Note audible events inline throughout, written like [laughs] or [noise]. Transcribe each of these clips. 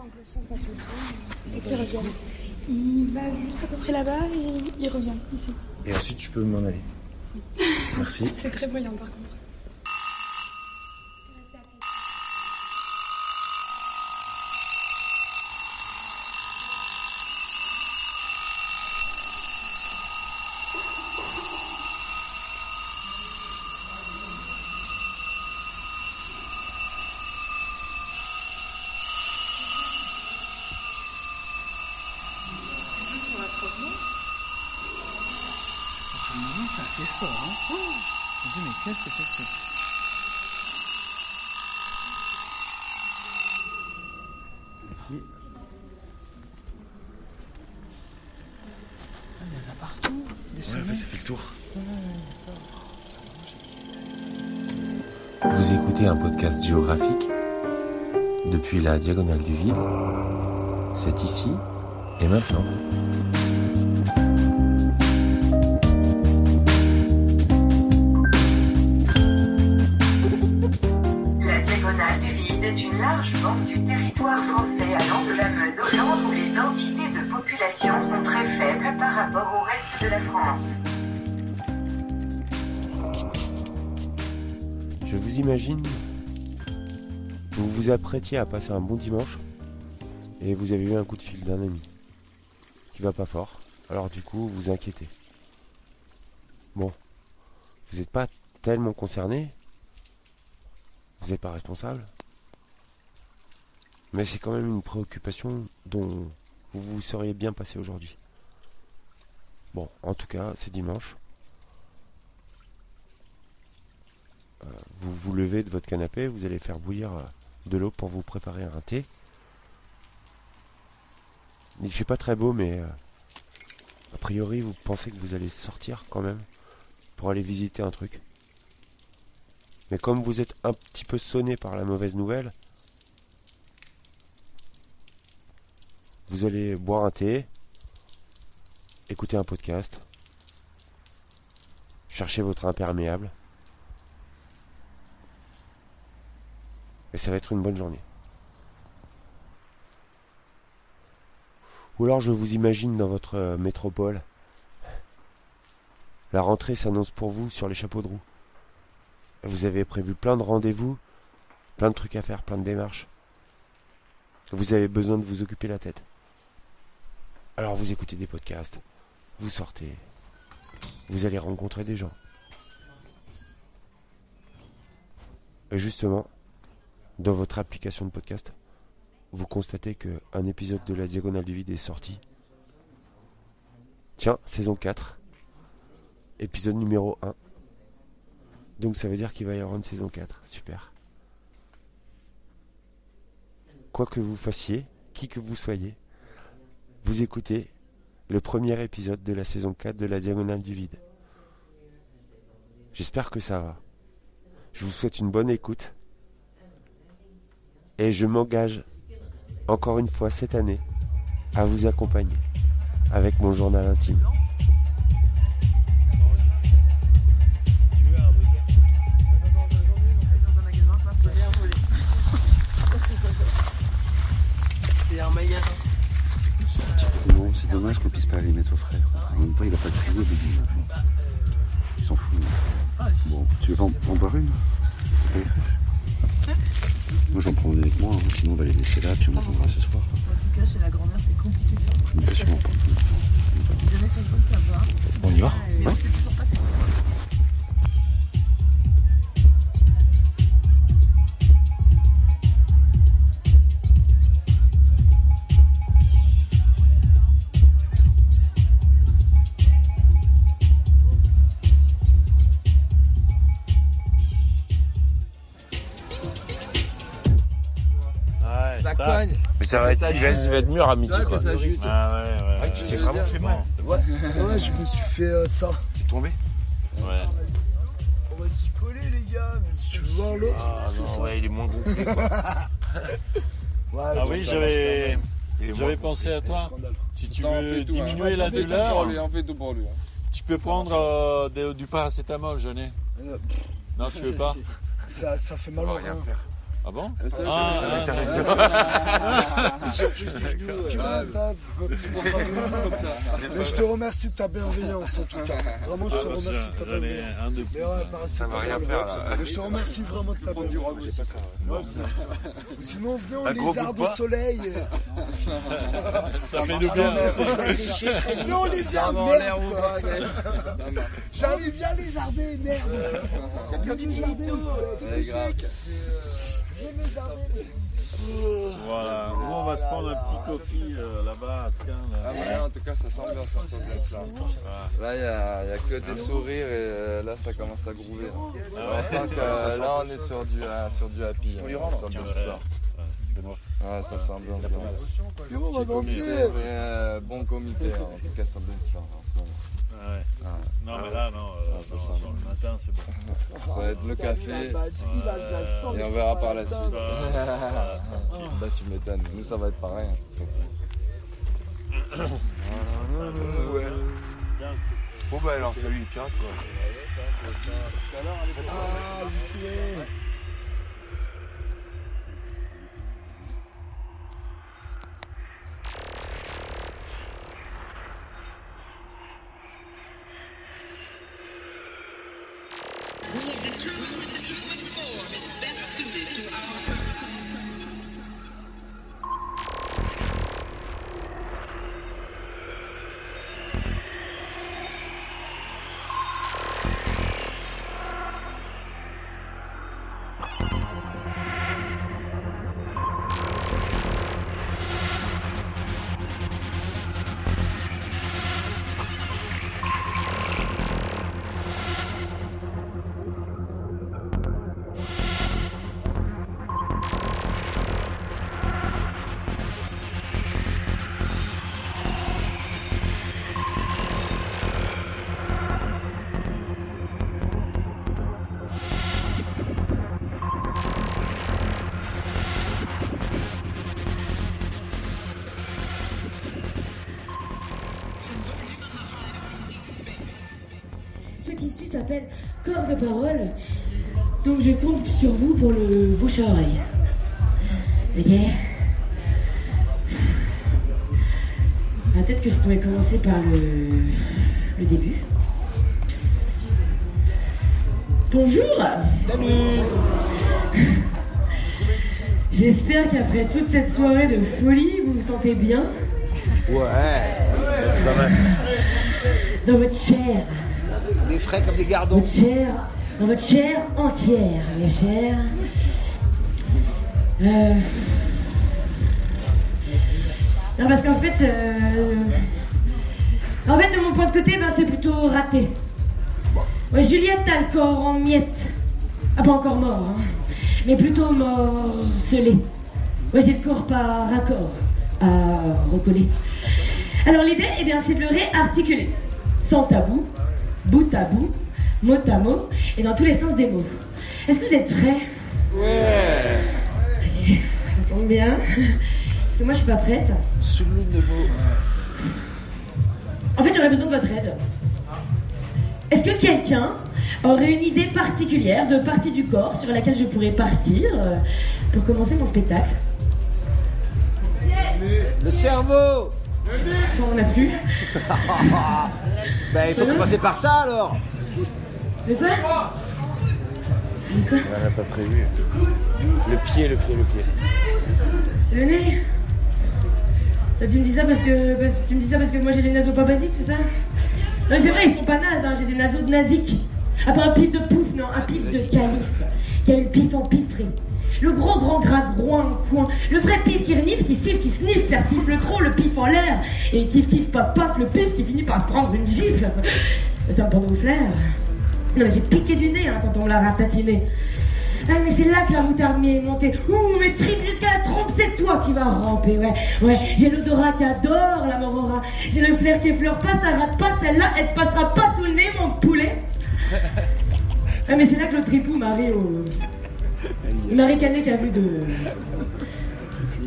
quand le son passe le tour et qu'il revienne. Il va juste à peu près là-bas et il revient ici. Et ensuite, je peux m'en aller. Merci. [laughs] C'est très brillant par contre. ça fait fort, hein oh Je me dis, mais qu'est-ce que c'est que ça Ici. Ah, il y en a partout, des Ouais, bah, ça fait le tour. Vous écoutez un podcast géographique depuis la diagonale du vide. C'est ici et maintenant. Je vous imagine, vous vous apprêtiez à passer un bon dimanche et vous avez eu un coup de fil d'un ami qui va pas fort. Alors du coup, vous vous inquiétez. Bon, vous n'êtes pas tellement concerné, vous n'êtes pas responsable, mais c'est quand même une préoccupation dont vous vous seriez bien passé aujourd'hui. Bon, en tout cas, c'est dimanche. vous vous levez de votre canapé, vous allez faire bouillir euh, de l'eau pour vous préparer un thé. Il fait pas très beau, mais euh, a priori, vous pensez que vous allez sortir quand même pour aller visiter un truc. Mais comme vous êtes un petit peu sonné par la mauvaise nouvelle, vous allez boire un thé, écouter un podcast, chercher votre imperméable. Et ça va être une bonne journée. Ou alors je vous imagine dans votre euh, métropole. La rentrée s'annonce pour vous sur les chapeaux de roue. Vous avez prévu plein de rendez-vous, plein de trucs à faire, plein de démarches. Vous avez besoin de vous occuper la tête. Alors vous écoutez des podcasts, vous sortez, vous allez rencontrer des gens. Justement, dans votre application de podcast, vous constatez que un épisode de la Diagonale du Vide est sorti. Tiens, saison 4, épisode numéro 1. Donc ça veut dire qu'il va y avoir une saison 4. Super. Quoi que vous fassiez, qui que vous soyez, vous écoutez le premier épisode de la saison 4 de la Diagonale du Vide. J'espère que ça va. Je vous souhaite une bonne écoute. Et je m'engage encore une fois cette année à vous accompagner avec mon journal intime. C'est dommage qu'on puisse pas les mettre au frais. En même temps, il a pas de frigo, Biggie. Il s'en fout. Bon, tu veux pas en, boire une? Oui. Moi, j'en prends une avec moi, hein, sinon on va les laisser là, puis on en prendra ce soir. En tout cas, chez la grand-mère, c'est compliqué de faire Je me fais sûrement pas. On y va? Mais Mais ça va être, Ça il, va, il va être mûr à midi quoi. ça. Ah ouais, ouais. Ah, tu t'es vraiment fait mal. Ouais, ouais, je me suis fait euh, ça. T'es tombé ouais. On va s'y coller, les gars. Mais si tu veux voir l'autre, Ah c'est non, ça. ouais, il est moins gonflé quoi. [laughs] Ouais, Ah oui, j'avais j'avais pensé à toi. Si tu veux hein. diminuer la douleur, lui. hein. tu peux prendre euh, des- du paracétamol, Jeunet. Euh, Non, tu veux pas [laughs] Ça, ça fait mal au rein. Ah bon Ah, ah, t'as raison. ça. Mais je te remercie de ta bienveillance en tout cas. Vraiment, je te Ah, remercie de ta bienveillance. Ça va rien faire là. Mais je te remercie vraiment de ta bienveillance. Sinon, venez, au de bois. soleil. Ça fait du bien. Venez, on lézarde, en merde J'arrive bien lézarder, merde. T'as perdu du tout sec. Voilà. Nous, on va se prendre un petit coffee euh, là-bas à Scan. Ah là, en tout cas, ça sent bien, ça sent bien ça. Là, il y a, il y a que des sourires et euh, là, ça commence à groover. là. On sent que euh, là, on est sur du, euh, sur du happy, hein, sur du sport. Ouais, ça sent bien. bien. on va Petit comité, danser. mais, euh, bon comité, hein. en tout cas, ça bien sport en ce moment. Ouais. Ah, Non, mais là, non. euh, Ah, ça non, sent non, le matin, c'est bon. ça va être le café sens. et on verra par la suite. [laughs] Là, tu m'étonnes. Nous, ça va être pareil. hein, façon. Bon bah alors salut les pirates quoi. Ah, s'appelle Corps de parole. Donc je compte sur vous pour le bouche à oreille. Ok Ah, Peut-être que je pourrais commencer par le, le début. Bonjour J'espère qu'après toute cette soirée de folie, vous vous sentez bien C'est pas mal. dans votre chair. Frais comme des gardons. Votre chair, dans votre chair entière, chers. Euh... Non, parce qu'en fait, euh, en fait, de mon point de côté, ben, c'est plutôt raté. Ouais, Juliette a le corps en miettes. Ah, pas encore mort, hein. mais plutôt morcelé. Ouais, j'ai le corps par raccord à recoller. Alors l'idée, eh bien, c'est de le réarticuler, sans tabou, bout à bout, mot à mot, et dans tous les sens des mots. Est-ce que vous êtes prêts? Ouais. Ça tombe bien, parce que moi je suis pas prête. En fait, j'aurais besoin de votre aide. Est-ce que quelqu'un aurait une idée particulière de partie du corps sur laquelle je pourrais partir euh, pour commencer mon spectacle? Le cerveau Enfin, on n'a plus. [laughs] Ben il faut commencer par ça alors Le quoi Le quoi? On n'a pas prévu. Le pied, le pied, le pied. Le nez Tu me dis ça parce que, parce- tu me dis ça parce que moi j'ai des naseaux pas basiques, c'est ça? Non, c'est vrai, ils sont pas nazes, hein, j'ai des naseaux de naziques. Ah, pas un pif de pouf, non, un pif de calife. Qui a une pif en piffré. Le gros grand gras groin en coin. Le vrai pif qui renifle, qui siffle, qui sniffe, la siffle trop, le pif en l'air. Et kiff kiff paf paf, le pif qui finit par se prendre une gifle. Ça me prend au flair. Non mais j'ai piqué du nez hein, quand on l'a ratatiné. Ah mais c'est là que la moutarde m'est montée. Ouh, mes tripes jusqu'à la trompe, c'est toi qui vas ramper, ouais. Ouais, j'ai l'odorat qui adore la morora. J'ai le flair qui effleure pas, ça rate pas, celle-là, elle te passera pas sous le nez, mon poulet. Ah mais c'est là que le tripou m'a ri au... Il m'a ricané qui a vu de...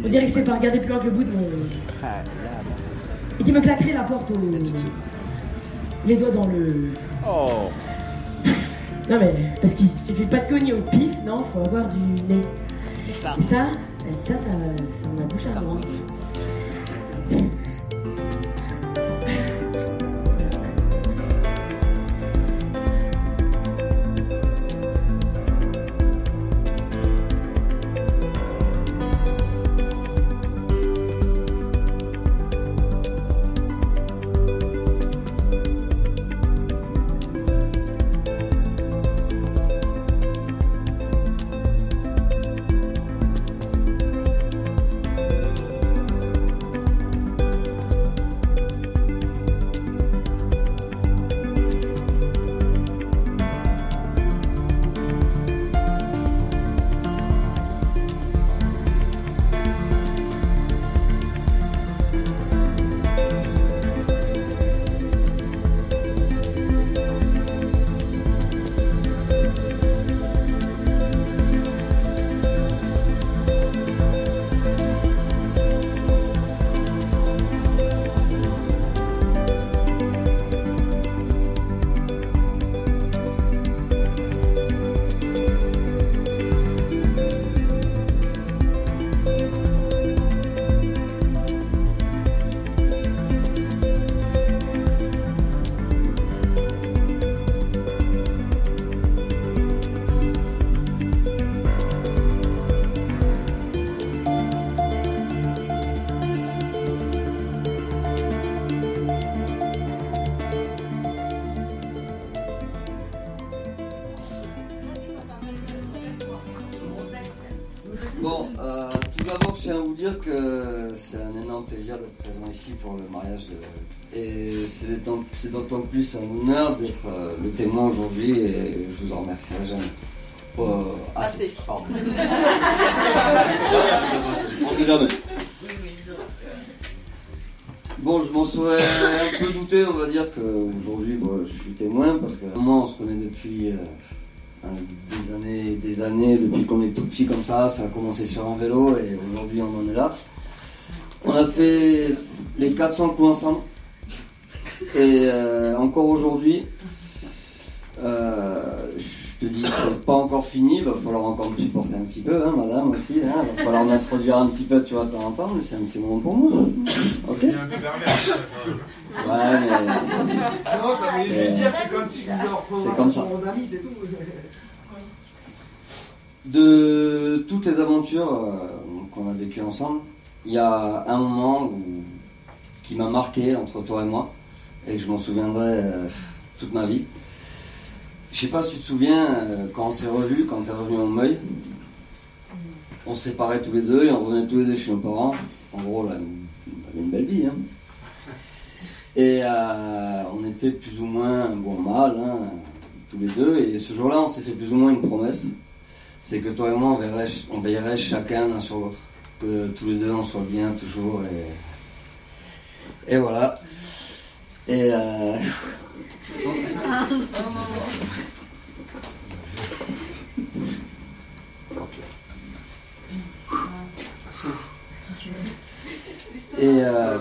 On dirait que je sais pas regarder plus loin que le bout de mon... Et qui me claquerait la porte au... Les doigts dans le... Oh. Non mais, parce qu'il suffit pas de cogner au pif, non, faut avoir du nez. Et ça, et ça, ça, ça en a bouché un dire que c'est un énorme plaisir d'être présent ici pour le mariage de. Et c'est d'autant plus un honneur d'être euh, le témoin aujourd'hui et je vous en remercierai jamais. Euh, assez. Pardon. [laughs] On sait jamais. Bon, je m'en serais un peu douté, on va dire qu'aujourd'hui, bon, je suis témoin parce que moi, on se connaît depuis euh, des années et des années, depuis qu'on est tout petit comme ça. Ça a commencé sur un vélo et aujourd'hui, on en est là. On a fait les 400 coups ensemble et euh, encore aujourd'hui, euh, je te dis que c'est pas encore fini, il va falloir encore me supporter un petit peu, hein, madame aussi, hein, il va falloir m'introduire un petit peu, tu vois, de temps en temps, mais c'est un petit moment pour moi. Ok Ouais, mais. Non, ça veut juste dire que quand il leur faut C'est comme ça. mon ami, c'est tout. De toutes les aventures euh, qu'on a vécues ensemble, il y a un moment qui m'a marqué entre toi et moi, et que je m'en souviendrai euh, toute ma vie. Je sais pas si tu te souviens, euh, quand on s'est revus, quand t'es revenu en Meuil, on se séparait tous les deux et on revenait tous les deux chez nos parents. En gros, là, on avait une belle vie. Hein. Et on était plus ou moins bon mal, hein, tous les deux. Et ce jour-là, on s'est fait plus ou moins une promesse. C'est que toi et moi, on veillerait chacun l'un sur l'autre. Que tous les deux, on soit bien toujours. Et, et voilà. Et euh, [laughs] Et euh,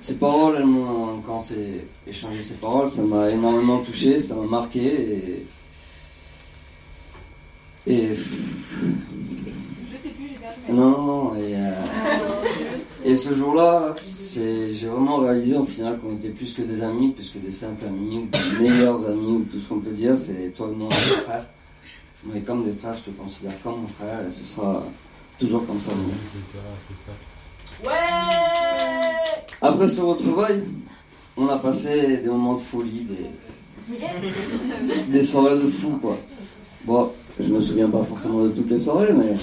ces paroles, elles m'ont- quand c'est échangé ces paroles, ça m'a énormément touché, ça m'a marqué et. Et. Je sais plus, j'ai perdu Non, non, non. Et, euh, et ce jour-là, j'ai vraiment réalisé au final qu'on était plus que des amis, plus que des simples amis, ou des [laughs] meilleurs amis, ou tout ce qu'on peut dire. C'est toi et moi, des frères. Mais comme des frères, je te considère comme mon frère et ce sera toujours comme ça. Après ce retrouvaille, on a passé des moments de folie, des, des soirées de fou, quoi. Bon, je me souviens pas forcément de toutes les soirées, mais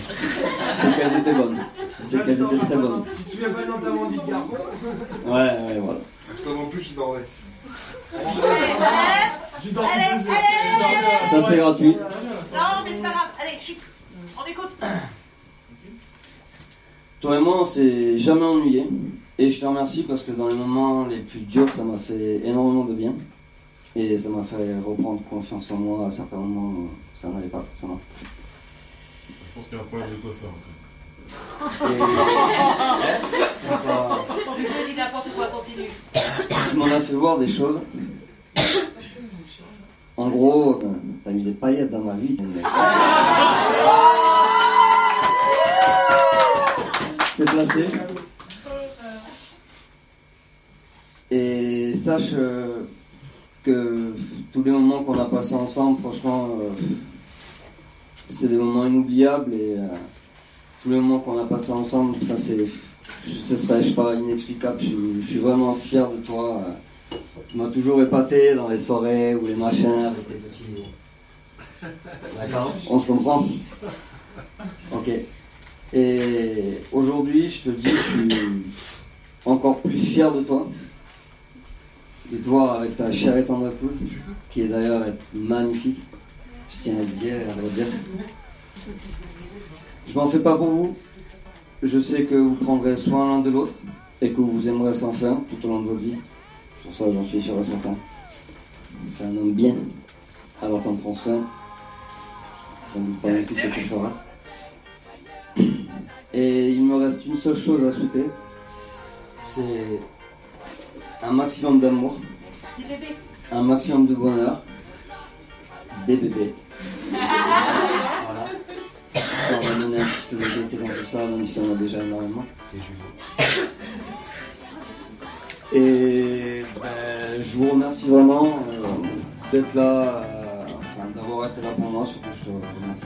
c'est qu'elles étaient bonnes. C'est qu'elles étaient très bonnes. Tu te souviens pas notamment du garçon Ouais, ouais, voilà. Toi non plus, tu dormais. Tu dors Allez, allez, allez, Ça, c'est gratuit. Non, mais c'est pas grave. Allez, chut. On écoute. Toi et moi, on s'est jamais ennuyé. Et je te remercie parce que dans les moments les plus durs, ça m'a fait énormément de bien. Et ça m'a fait reprendre confiance en moi à certains moments ça n'allait pas forcément. Je pense qu'il y a un problème de coiffeur. Je dis n'importe quoi, continue. Tu m'en as fait voir des choses. En gros, t'as mis des paillettes dans ma vie. Et sache euh, que tous les moments qu'on a passés ensemble, franchement, euh, c'est des moments inoubliables et euh, tous les moments qu'on a passés ensemble, ça c'est, ce serait, je sais pas, inexplicable. Je, suis- je suis vraiment fier de toi. Tu m'as toujours épaté dans les soirées ou les machins avec tes petits. D'accord On se comprend Ok. Et aujourd'hui, je te dis, je suis encore plus fier de toi. De te voir avec ta chère et tendre épouse, qui est d'ailleurs magnifique. Je tiens à le dire et à le dire. Je m'en fais pas pour vous. Je sais que vous prendrez soin l'un de l'autre et que vous vous aimerez sans fin tout au long de votre vie. Pour ça, j'en suis sûr et certain. C'est un homme bien. Alors t'en prends soin. Je ne doute pas non plus que tu feras. Et il me reste une seule chose à souhaiter. C'est un maximum d'amour, un maximum de bonheur, des bébés. Voilà. Ça va donner un petit peu de gaieté dans tout ça, même si on a déjà énormément. Et ben, je vous remercie vraiment euh, d'être là, euh, enfin, d'avoir été là pour moi, surtout je vous remercie.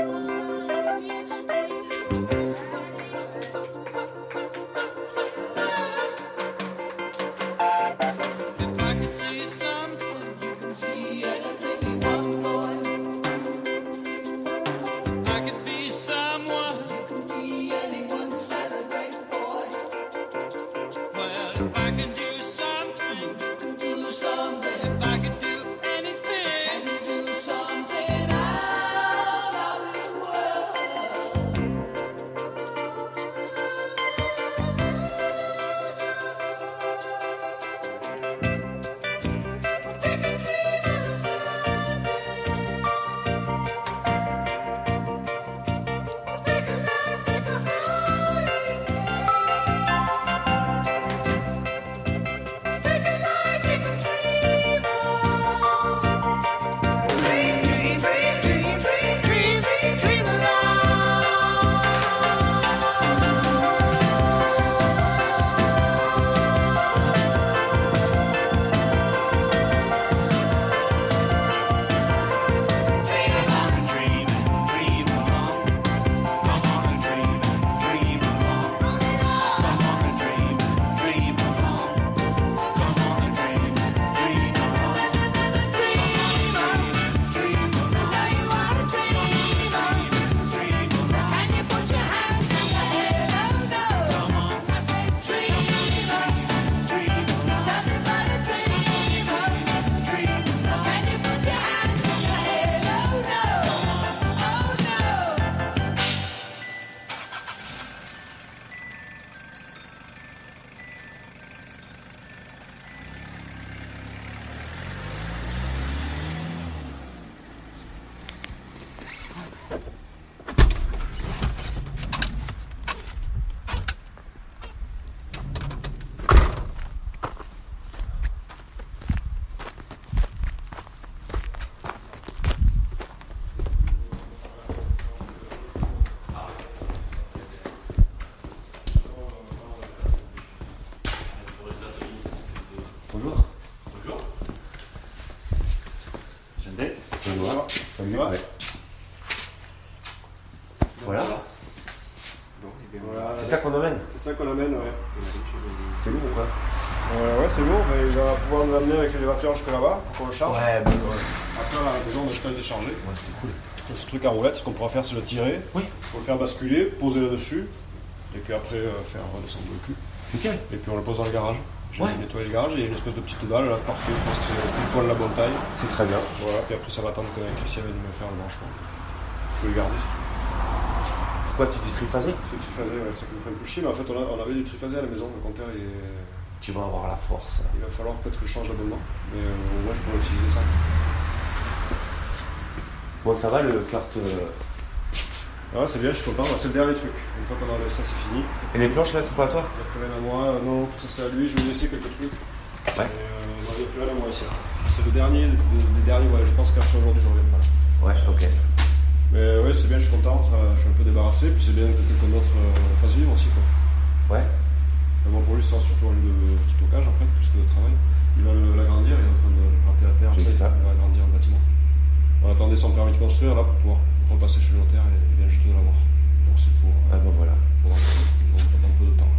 Bonjour. Bonjour. J'aimerais. Bonjour. Bonjour. Voilà. Voilà. C'est ça qu'on emmène C'est ça qu'on amène, ouais. C'est lourd ou quoi Ouais, ouais, c'est lourd, mais il va pouvoir nous l'amener avec l'élévateur jusque là-bas pour qu'on le charge. Ouais, bon, ouais. Après, on a tout déchargé. Ouais, c'est cool. Ce truc à roulette, ce qu'on pourra faire, c'est le tirer. Oui. Faut le faire basculer, poser là-dessus, et puis après euh, faire redescendre le cul. Nickel. Et puis on le pose dans le garage. J'ai Ouais. nettoyé le garage, et il y a une espèce de petite dalle là, parfait, je pense que c'est pile poil la bonne taille. C'est très bien. Voilà, puis après ça va attendre que Christian vienne me faire le branchement. Je peux le garder. Pourquoi c'est du triphasé? C'est triphasé, ouais, ça me fait un peu chier, mais en fait on, a- on avait du triphasé à la maison, le compteur il est. Tu vas avoir la force. Il va falloir peut-être que je change d'abonnement, mais euh, moi je pourrais utiliser ça. Bon, ça va le carte. Euh, Ah, c'est bien, je suis content, c'est le dernier truc. Une fois qu'on a ça, c'est fini. Et les planches là, c'est pas à toi Il n'y a plus rien à moi, non, ça c'est à lui, je vais lui laisser quelques trucs. Ouais. Mais, euh, non, il n'y a plus rien à moi ici. C'est le dernier des, derniers, ouais, je pense qu'après aujourd'hui je reviens pas là. Ouais, ok. Mais ouais, c'est bien, je suis content, ça, je suis un peu débarrassé, puis c'est bien que quelqu'un d'autre euh, fasse vivre aussi. Quoi. Ouais. Mais bon, pour lui, c'est surtout un lieu de stockage en fait, plus que de travail. Il va l'agrandir, il est en train de gratter la terre, ça. il va agrandir le bâtiment. On attendait son permis de construire là pour pouvoir chez le notaire et il vient juste de l'avoir. Donc c'est pour, euh, Ah bah voilà. pour dans, dans- dans un peu de temps.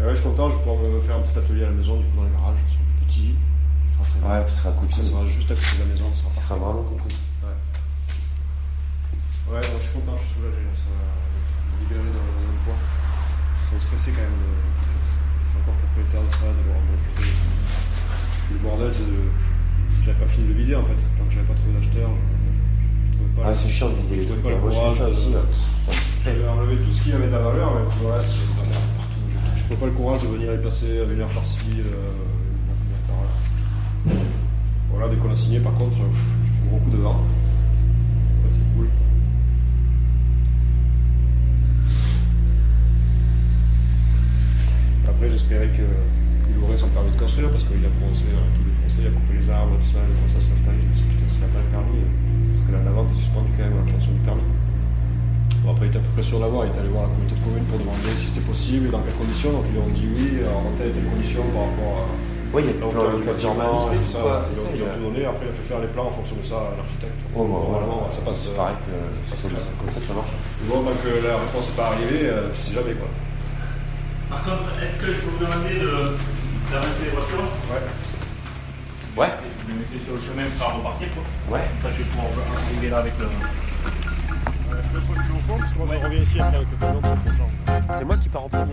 Et ouais, je suis content, je vais pouvoir me faire un petit atelier à la maison, du coup dans le garage, ils sont plus petits. Ça sera très bien. Ouais, ce sera cool. Ça sera juste à côté de la maison, ça sera Ça sera vraiment cool. Ouais. Ouais, moi, je suis content, je suis soulagé. là, Ça va me libérer d'un d'un poids. Ça me stressait quand même de- d'être encore propriétaire de ça, de devoir m'occuper. Le bordel, c'est de. J'avais pas fini de le vider en fait. Tant que j'avais pas trouvé d'acheteur, je trouvais pas. Ah, c'est chiant de vider je les trucs. pas le Moi, je fais ça aussi. Ça J'avais enlevé tout ce qui avait de la valeur, mais tout le reste, j'ai de la merde partout. Je- Je trouvais pas le courage de venir y passer à heure par-ci, euh, par-là. Voilà, dès qu'on a signé, par contre, pff, il gros coup de vent. Ça, c'est cool. Après, j'espérais qu'il aurait son permis de construire parce qu'il a commencé à tout défoncer, à couper les arbres, tout ça, il a commencé à s'installer. Je me suis dit, putain, s'il n'a pas le permis, parce que la, la vente est suspendue quand même à l'obtention du permis. Bon, après, il était à peu près sûr d'avoir, il est allé voir la communauté de communes pour demander si c'était possible et dans quelles conditions. Donc, ils lui ont dit oui, alors, en telle et telle condition par rapport à Ouais, il y a le plan et tout ça. quoi, Ils ont- ça, ils il ont a- tout donné, après, il a fait faire les plans en fonction de ça à l'architecte. Oh, bah, voilà. Normalement, ça passe. C'est euh, pareil que ça passe comme, ça. comme ça, ça marche. Bon, tant que la réponse n'est pas arrivée, euh, tu sais jamais quoi. Par contre, est-ce que je peux vous demander de- d'arrêter les voitures? Ouais. Ouais. Les mettre sur le chemin pour pouvoir repartir quoi. Ouais. Comme ça, je vais pouvoir arriver là avec le. je me trouve au fond parce que moi je reviens ici après avec le pour change. C'est moi qui pars en premier.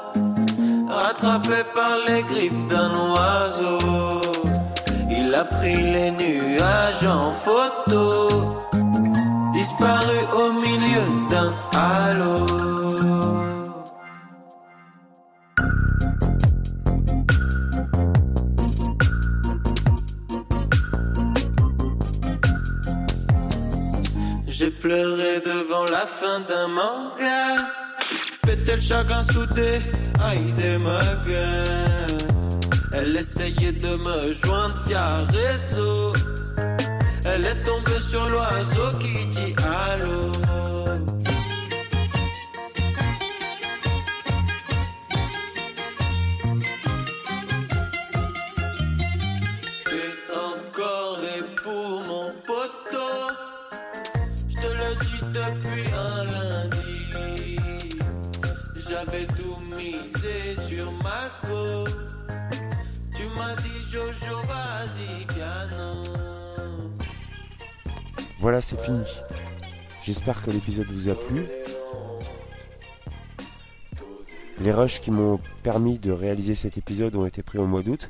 Rattrapé par les griffes d'un oiseau. Il a pris les nuages en photo. Disparu au milieu d'un halo. J'ai pleuré devant la fin d'un manga. Peut-être chacun soudé, aïe des magas. Elle essayait de me joindre via réseau. Elle est tombée sur l'oiseau qui dit allô. T'es encore ébou, mon poteau. Jojo. Voilà, c'est fini. J'espère que l'épisode vous a plu. Les rushs qui m'ont permis de réaliser cet épisode ont été pris au mois d'août.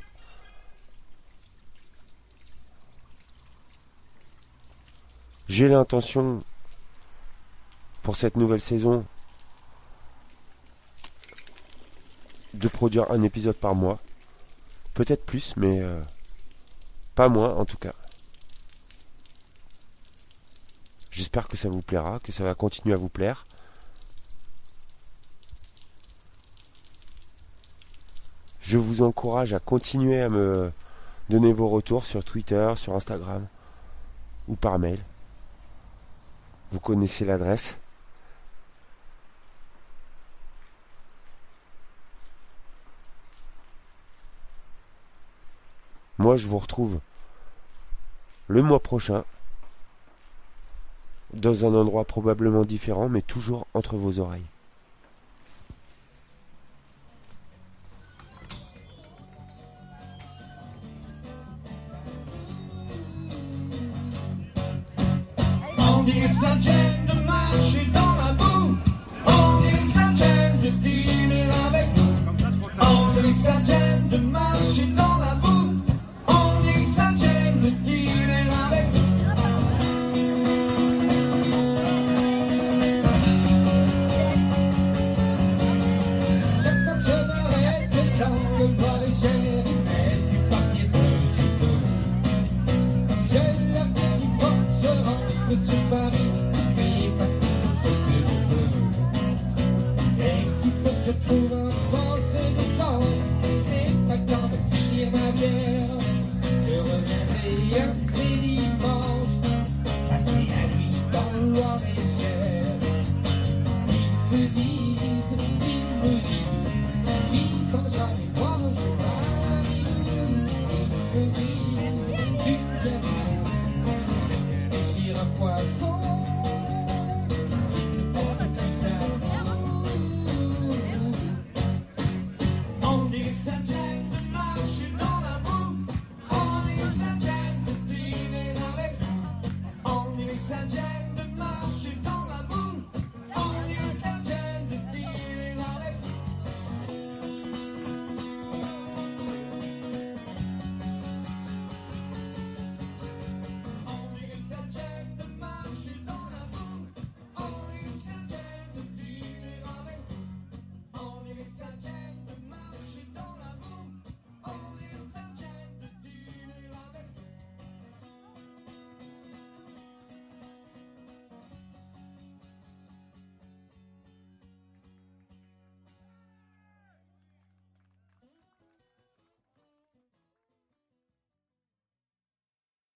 J'ai l'intention pour cette nouvelle saison de produire un épisode par mois. Peut-être plus, mais euh, pas moins en tout cas. J'espère que ça vous plaira, que ça va continuer à vous plaire. Je vous encourage à continuer à me donner vos retours sur Twitter, sur Instagram ou par mail. Vous connaissez l'adresse. Moi, je vous retrouve le mois prochain dans un endroit probablement différent, mais toujours entre vos oreilles.